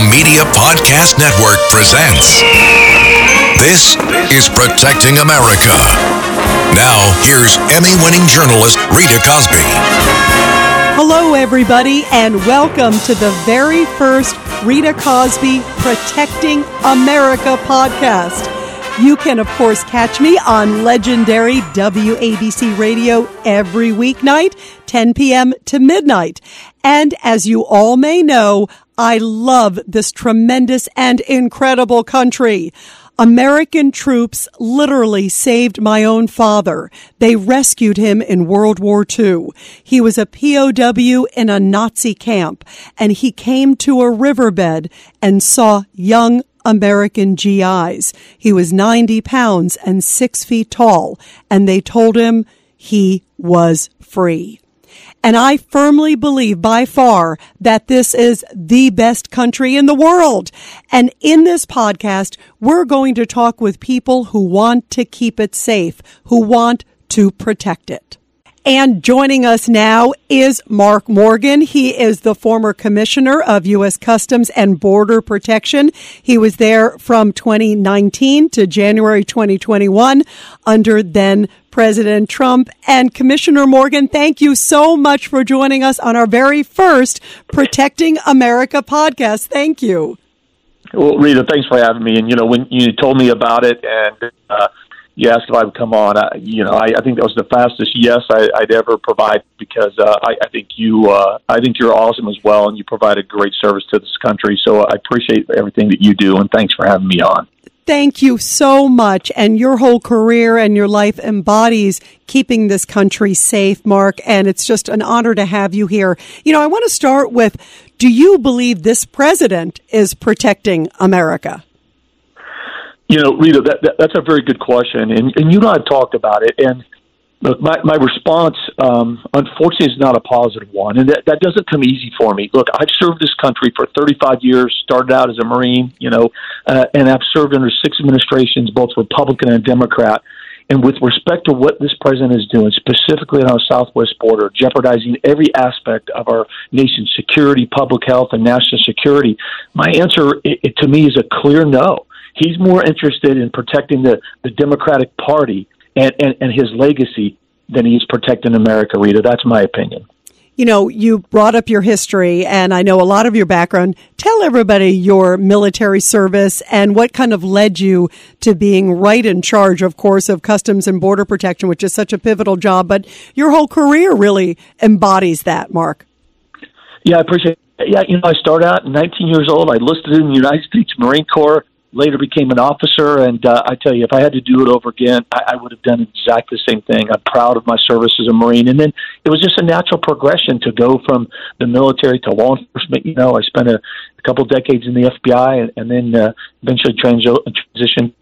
Media Podcast Network presents This is Protecting America. Now, here's Emmy winning journalist Rita Cosby. Hello, everybody, and welcome to the very first Rita Cosby Protecting America podcast. You can, of course, catch me on legendary WABC radio every weeknight, 10 p.m. to midnight. And as you all may know, I love this tremendous and incredible country. American troops literally saved my own father. They rescued him in World War II. He was a POW in a Nazi camp and he came to a riverbed and saw young American GIs. He was 90 pounds and six feet tall, and they told him he was free. And I firmly believe by far that this is the best country in the world. And in this podcast, we're going to talk with people who want to keep it safe, who want to protect it. And joining us now is Mark Morgan. He is the former commissioner of U.S. Customs and Border Protection. He was there from 2019 to January 2021 under then President Trump. And Commissioner Morgan, thank you so much for joining us on our very first Protecting America podcast. Thank you. Well, Rita, thanks for having me. And, you know, when you told me about it and, uh, you asked if I would come on. I, you know, I, I think that was the fastest yes I, I'd ever provide because uh, I, I think you, uh, I think you're awesome as well, and you provide a great service to this country. So I appreciate everything that you do, and thanks for having me on. Thank you so much. And your whole career and your life embodies keeping this country safe, Mark. And it's just an honor to have you here. You know, I want to start with do you believe this president is protecting America? You know, Rita, that, that, that's a very good question, and and you and I have talked about it, and look, my my response, um, unfortunately, is not a positive one, and that that doesn't come easy for me. Look, I've served this country for 35 years. Started out as a Marine, you know, uh, and I've served under six administrations, both Republican and Democrat. And with respect to what this president is doing, specifically on our southwest border, jeopardizing every aspect of our nation's security, public health, and national security, my answer it, it, to me is a clear no. He's more interested in protecting the, the Democratic Party and, and, and his legacy than he's protecting America, Rita. That's my opinion. You know, you brought up your history, and I know a lot of your background. Tell everybody your military service and what kind of led you to being right in charge, of course, of Customs and Border Protection, which is such a pivotal job, but your whole career really embodies that, Mark. Yeah, I appreciate it. Yeah, you know, I started out 19 years old. I enlisted in the United States Marine Corps later became an officer. And uh, I tell you, if I had to do it over again, I, I would have done exactly the same thing. I'm proud of my service as a Marine. And then it was just a natural progression to go from the military to law enforcement. You know, I spent a, a couple decades in the FBI and, and then uh, eventually trans- transitioned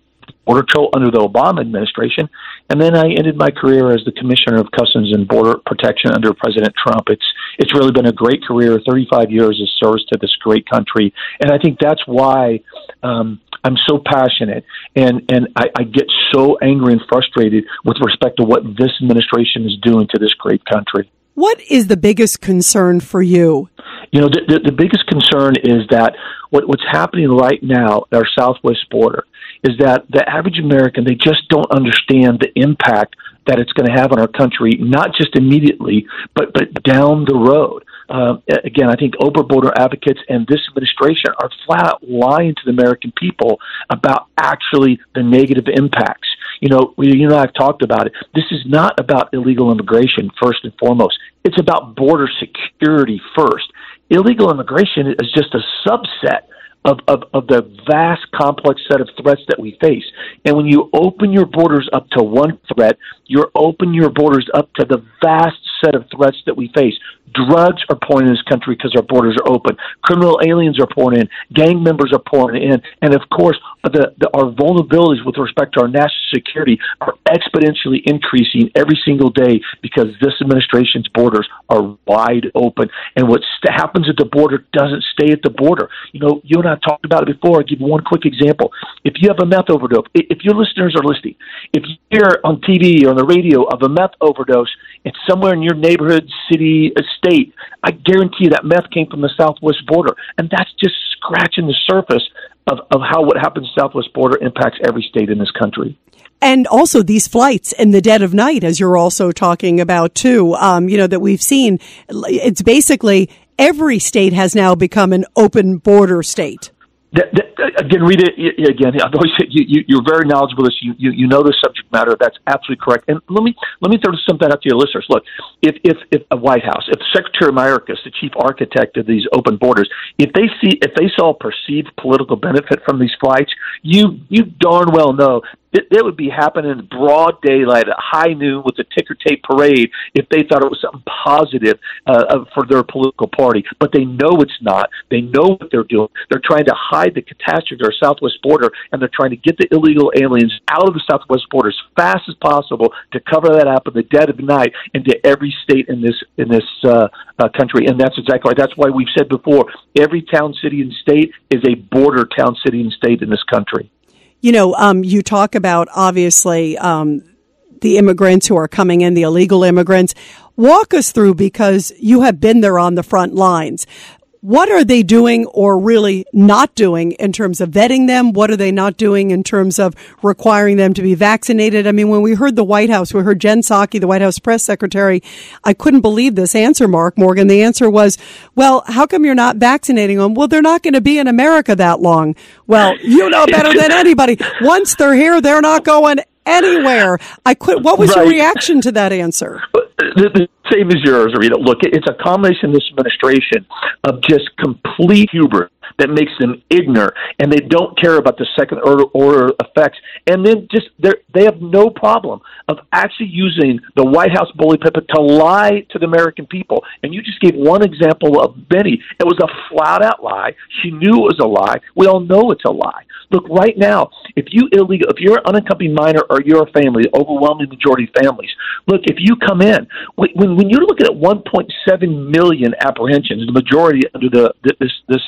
Border Patrol under the Obama administration, and then I ended my career as the Commissioner of Customs and Border Protection under President Trump. It's it's really been a great career, 35 years of service to this great country, and I think that's why um, I'm so passionate, and and I, I get so angry and frustrated with respect to what this administration is doing to this great country. What is the biggest concern for you? You know, the, the, the biggest concern is that what, what's happening right now at our southwest border is that the average American, they just don't understand the impact that it's going to have on our country, not just immediately, but, but down the road. Uh, again, I think open border advocates and this administration are flat out lying to the American people about actually the negative impacts. You know, you know, I've talked about it. This is not about illegal immigration first and foremost. It's about border security first. Illegal immigration is just a subset of, of, of the vast complex set of threats that we face. And when you open your borders up to one threat, you're open your borders up to the vast set of threats that we face. Drugs are pouring in this country because our borders are open. Criminal aliens are pouring in. Gang members are pouring in. And of course, the, the, our vulnerabilities with respect to our national security are exponentially increasing every single day because this administration's borders are wide open. And what st- happens at the border doesn't stay at the border. You know, you and I talked about it before. I'll give you one quick example. If you have a meth overdose, if your listeners are listening, if you hear on TV or on the radio of a meth overdose, it's somewhere in your neighborhood, city, estate. I guarantee you that meth came from the southwest border, and that's just scratching the surface of, of how what happens southwest border impacts every state in this country. And also these flights in the dead of night, as you're also talking about too, um, you know, that we've seen. It's basically every state has now become an open border state. That, that, again, Rita. Again, I've always said you, you, are very knowledgeable. This you, you you know the subject matter. That's absolutely correct. And let me let me throw something out to your listeners. Look, if if if a White House, if Secretary Mayorkas, the chief architect of these open borders, if they see if they saw perceived political benefit from these flights, you you darn well know it, it would be happening in broad daylight at high noon with a ticker tape parade if they thought it was something positive uh, for their political party. But they know it's not. They know what they're doing. They're trying to hide the catastrophe at our southwest border, and they're trying to get the illegal aliens out of the southwest border as fast as possible to cover that up in the dead of night into every state in this in this uh, uh, country. And that's exactly right. That's why we've said before: every town, city, and state is a border town, city, and state in this country you know, um, you talk about obviously um, the immigrants who are coming in, the illegal immigrants. Walk us through because you have been there on the front lines. What are they doing or really not doing in terms of vetting them? What are they not doing in terms of requiring them to be vaccinated? I mean, when we heard the White House, we heard Jen Psaki, the White House press secretary, I couldn't believe this answer, Mark Morgan. The answer was, well, how come you're not vaccinating them? Well, they're not going to be in America that long. Well, you know better than anybody. Once they're here, they're not going anywhere. I quit. What was right. your reaction to that answer? The, the same as yours, Rita. Look, it's a combination this administration of just complete hubris that makes them ignorant, and they don't care about the second order, order effects. And then just they have no problem of actually using the White House bully pulpit to lie to the American people. And you just gave one example of Benny. It was a flat out lie. She knew it was a lie. We all know it's a lie. Look, right now, if you illegal, if you're an unaccompanied minor or you're a family, overwhelming majority of families, look, if you come in, when when you're looking at 1.7 million apprehensions, the majority under the this this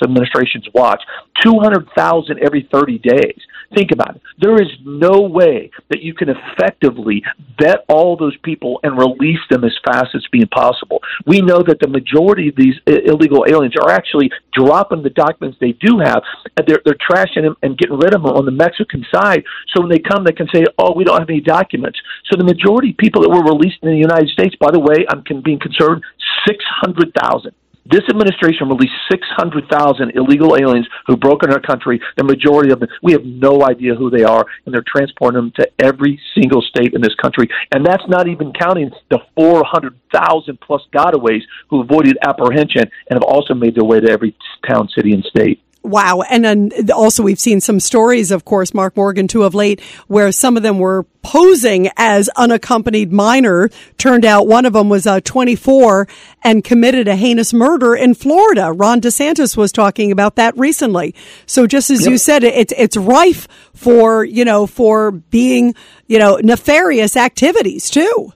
administration's watch, 200,000 every 30 days. Think about it. There is no way that you can effectively vet all those people and release them as fast as being possible. We know that the majority of these illegal aliens are actually dropping the documents they do have. They're, they're trashing them and getting rid of them on the Mexican side. So when they come, they can say, "Oh, we don't have any documents." So the majority of people that were released in the United States, by the way, I'm being concerned, six hundred thousand. This administration released 600,000 illegal aliens who broke in our country. The majority of them, we have no idea who they are, and they're transporting them to every single state in this country. And that's not even counting the 400,000 plus gotaways who avoided apprehension and have also made their way to every town, city, and state. Wow. And then also we've seen some stories, of course, Mark Morgan too of late, where some of them were posing as unaccompanied minor. Turned out one of them was uh, 24 and committed a heinous murder in Florida. Ron DeSantis was talking about that recently. So just as yep. you said, it's, it's rife for, you know, for being, you know, nefarious activities too.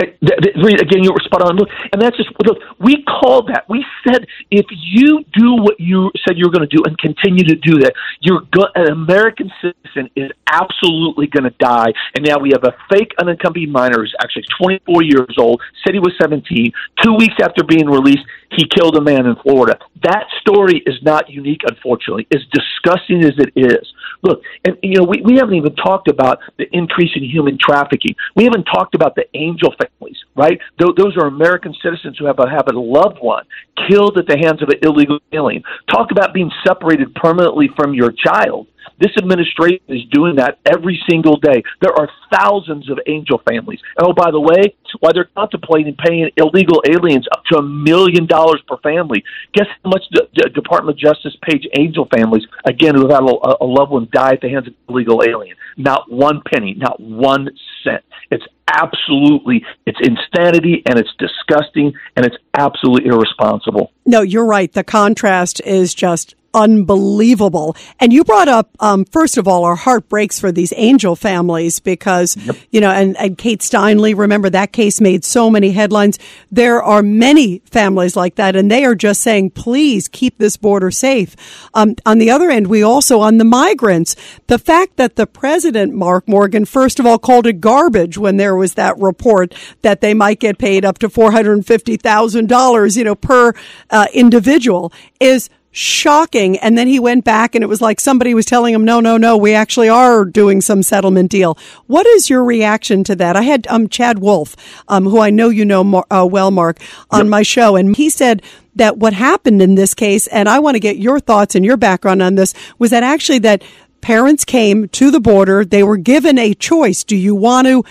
Again, you were spot on. And that's just look. We called that. We said if you do what you said you were going to do and continue to do that, you're go- an American citizen is absolutely going to die. And now we have a fake unaccompanied minor who's actually 24 years old. Said he was 17. Two weeks after being released, he killed a man in Florida. That story is not unique, unfortunately. As disgusting as it is, look, and you know we, we haven't even talked about the increase in human trafficking. We haven't talked about the angel families, right? Th- those are American citizens who have a, have a loved one killed at the hands of an illegal alien. Talk about being separated permanently from your child. This administration is doing that every single day. There are thousands of angel families. And oh, by the way, while they're contemplating paying illegal aliens up to a million dollars per family, guess how much the, the Department of Justice pays angel families, again, who have had a, a loved one die at the hands of an illegal alien? Not one penny, not one cent. It's absolutely it's insanity and it's disgusting and it's absolutely irresponsible. No, you're right. The contrast is just unbelievable. And you brought up, um, first of all, our heart breaks for these angel families because, yep. you know, and, and Kate Steinle, remember that case made so many headlines. There are many families like that, and they are just saying, please keep this border safe. Um, on the other end, we also, on the migrants, the fact that the president, Mark Morgan, first of all, called it garbage when there was that report that they might get paid up to $450,000, you know, per uh, individual is shocking. And then he went back and it was like somebody was telling him, no, no, no, we actually are doing some settlement deal. What is your reaction to that? I had um, Chad Wolf, um, who I know you know uh, well, Mark, on yep. my show, and he said that what happened in this case, and I want to get your thoughts and your background on this, was that actually that parents came to the border. They were given a choice. Do you want to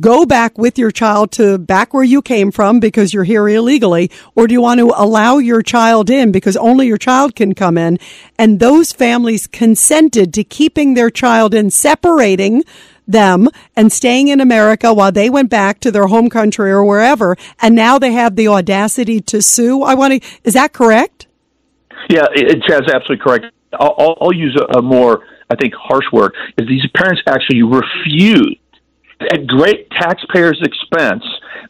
go back with your child to back where you came from because you're here illegally, or do you want to allow your child in because only your child can come in? And those families consented to keeping their child in, separating them and staying in America while they went back to their home country or wherever. And now they have the audacity to sue. I want to, is that correct? Yeah, it, absolutely correct. I'll, I'll use a, a more, I think, harsh word. Is these parents actually refused at great taxpayers' expense,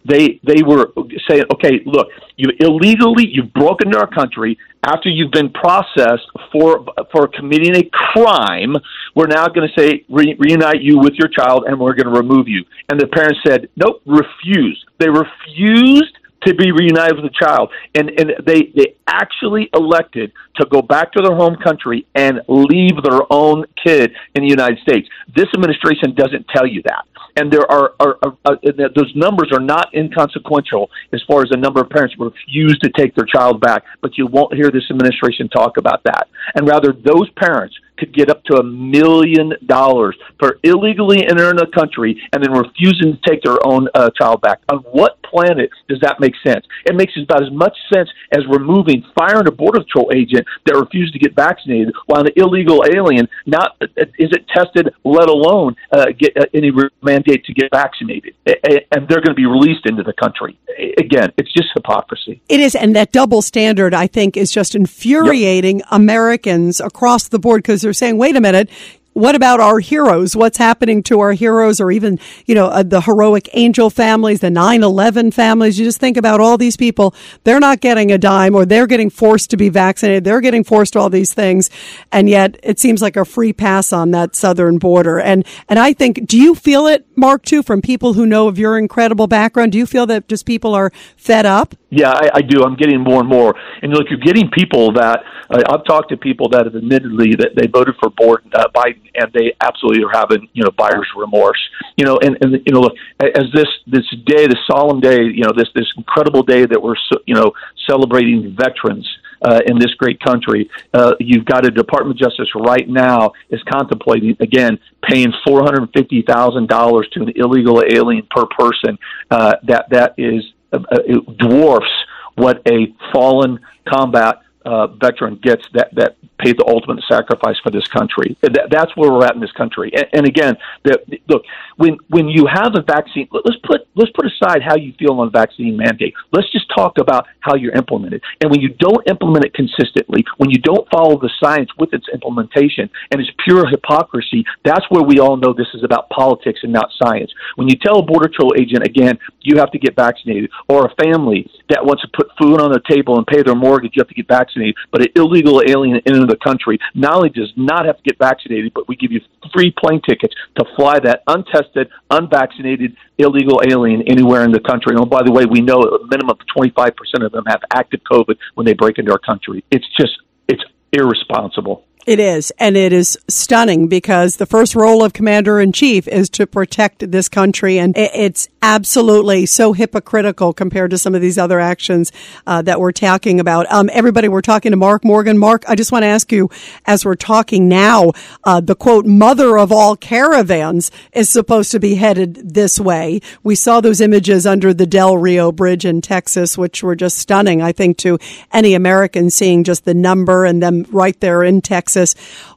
they they were saying, okay, look, you illegally you've broken into our country after you've been processed for for committing a crime. We're now going to say re- reunite you with your child, and we're going to remove you. And the parents said, nope, refused. They refused to be reunited with the child. And, and they, they actually elected to go back to their home country and leave their own kid in the United States. This administration doesn't tell you that and there are, are, are, uh, are, those numbers are not inconsequential as far as the number of parents who refuse to take their child back. But you won't hear this administration talk about that, and rather those parents could get up to a million dollars for illegally entering the country and then refusing to take their own uh, child back. On what planet does that make sense? It makes about as much sense as removing, firing a border patrol agent that refused to get vaccinated, while an illegal alien not uh, is it tested, let alone uh, get uh, any mandate to get vaccinated, and they're going to be released into the country. Again, it's just hypocrisy. It is, and that double standard, I think, is just infuriating yep. Americans across the board because they're saying, wait a minute, what about our heroes? What's happening to our heroes or even, you know, uh, the heroic angel families, the 9-11 families? You just think about all these people. They're not getting a dime or they're getting forced to be vaccinated. They're getting forced to all these things. And yet it seems like a free pass on that southern border. And, and I think, do you feel it, Mark, too, from people who know of your incredible background? Do you feel that just people are fed up? Yeah, I, I do. I'm getting more and more. And look, you're getting people that uh, I've talked to people that have admittedly that they voted for Biden, uh, Biden, and they absolutely are having you know buyer's remorse. You know, and and you know, look, as this this day, this solemn day, you know, this this incredible day that we're you know celebrating veterans. Uh, in this great country, uh, you've got a Department of Justice right now is contemplating again paying four hundred fifty thousand dollars to an illegal alien per person. Uh, that that is Uh, uh, dwarfs what a fallen combat uh, veteran gets that that paid the ultimate sacrifice for this country. That, that's where we're at in this country. And, and again, the, the, look when when you have a vaccine, let's put let's put aside how you feel on vaccine mandate. Let's just talk about how you're implemented. And when you don't implement it consistently, when you don't follow the science with its implementation, and it's pure hypocrisy, that's where we all know this is about politics and not science. When you tell a border patrol agent again, you have to get vaccinated, or a family that wants to put food on the table and pay their mortgage, you have to get vaccinated. But an illegal alien into the country not only does not have to get vaccinated, but we give you free plane tickets to fly that untested, unvaccinated illegal alien anywhere in the country. And oh, by the way, we know a minimum of 25% of them have active COVID when they break into our country. It's just, it's irresponsible. It is. And it is stunning because the first role of commander in chief is to protect this country. And it's absolutely so hypocritical compared to some of these other actions uh, that we're talking about. Um, everybody, we're talking to Mark Morgan. Mark, I just want to ask you, as we're talking now, uh, the quote, mother of all caravans is supposed to be headed this way. We saw those images under the Del Rio Bridge in Texas, which were just stunning, I think, to any American seeing just the number and them right there in Texas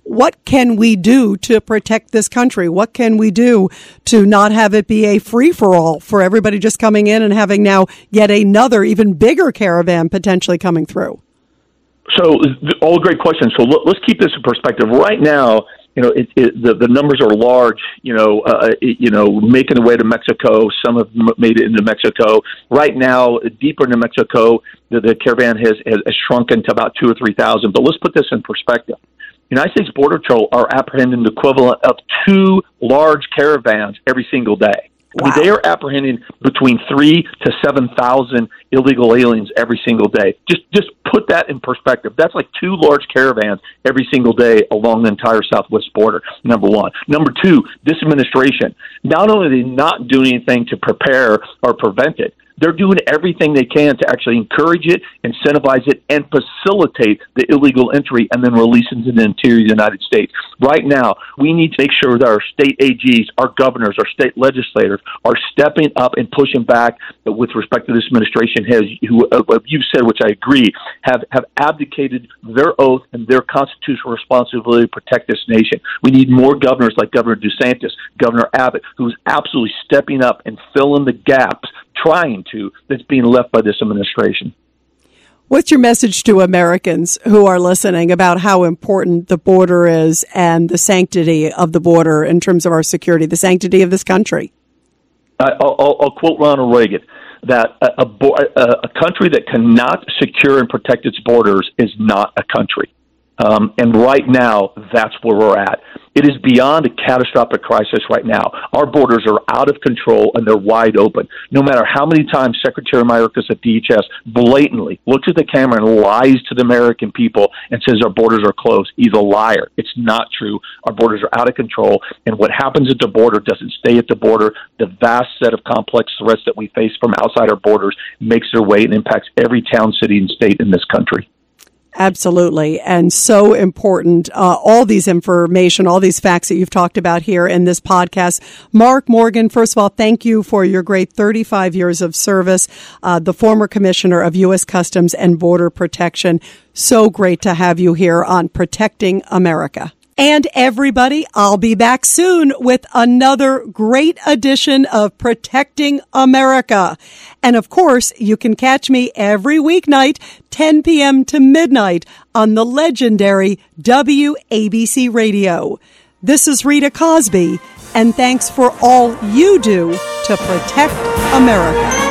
what can we do to protect this country? What can we do to not have it be a free for all for everybody just coming in and having now yet another even bigger caravan potentially coming through? So, all great questions. So, let's keep this in perspective. Right now, you know, it, it, the the numbers are large. You know, uh, it, you know, making the way to Mexico. Some have made it into Mexico. Right now, deeper into Mexico, the, the caravan has, has shrunken to about two or three thousand. But let's put this in perspective. United States Border Patrol are apprehending the equivalent of two large caravans every single day. Wow. They are apprehending between three to seven thousand illegal aliens every single day. Just just put that in perspective. That's like two large caravans every single day along the entire southwest border. Number one. Number two, this administration not only not doing anything to prepare or prevent it, they're doing everything they can to actually encourage it, incentivize it, and facilitate the illegal entry and then release into the interior of the United States. Right now, we need to make sure that our state AGs, our governors, our state legislators are stepping up and pushing back with respect to this administration has, who uh, you've said, which I agree, have, have abdicated their oath and their constitutional responsibility to protect this nation. We need more governors like Governor DeSantis, Governor Abbott, who's absolutely stepping up and filling the gaps trying to that's being left by this administration. What's your message to Americans who are listening about how important the border is and the sanctity of the border in terms of our security, the sanctity of this country? I'll, I'll, I'll quote Ronald Reagan that a, a, a, country that cannot secure and protect its borders is not a country. Um, and right now, that's where we're at. It is beyond a catastrophic crisis right now. Our borders are out of control and they're wide open. No matter how many times Secretary Mayorkas at DHS blatantly looks at the camera and lies to the American people and says our borders are closed, he's a liar. It's not true. Our borders are out of control. And what happens at the border doesn't stay at the border. The vast set of complex threats that we face from outside our borders makes their way and impacts every town, city, and state in this country. Absolutely. And so important. Uh, all these information, all these facts that you've talked about here in this podcast. Mark Morgan, first of all, thank you for your great 35 years of service. Uh, the former commissioner of U.S. Customs and Border Protection. So great to have you here on Protecting America. And everybody, I'll be back soon with another great edition of Protecting America. And of course, you can catch me every weeknight, 10 p.m. to midnight on the legendary WABC radio. This is Rita Cosby, and thanks for all you do to protect America.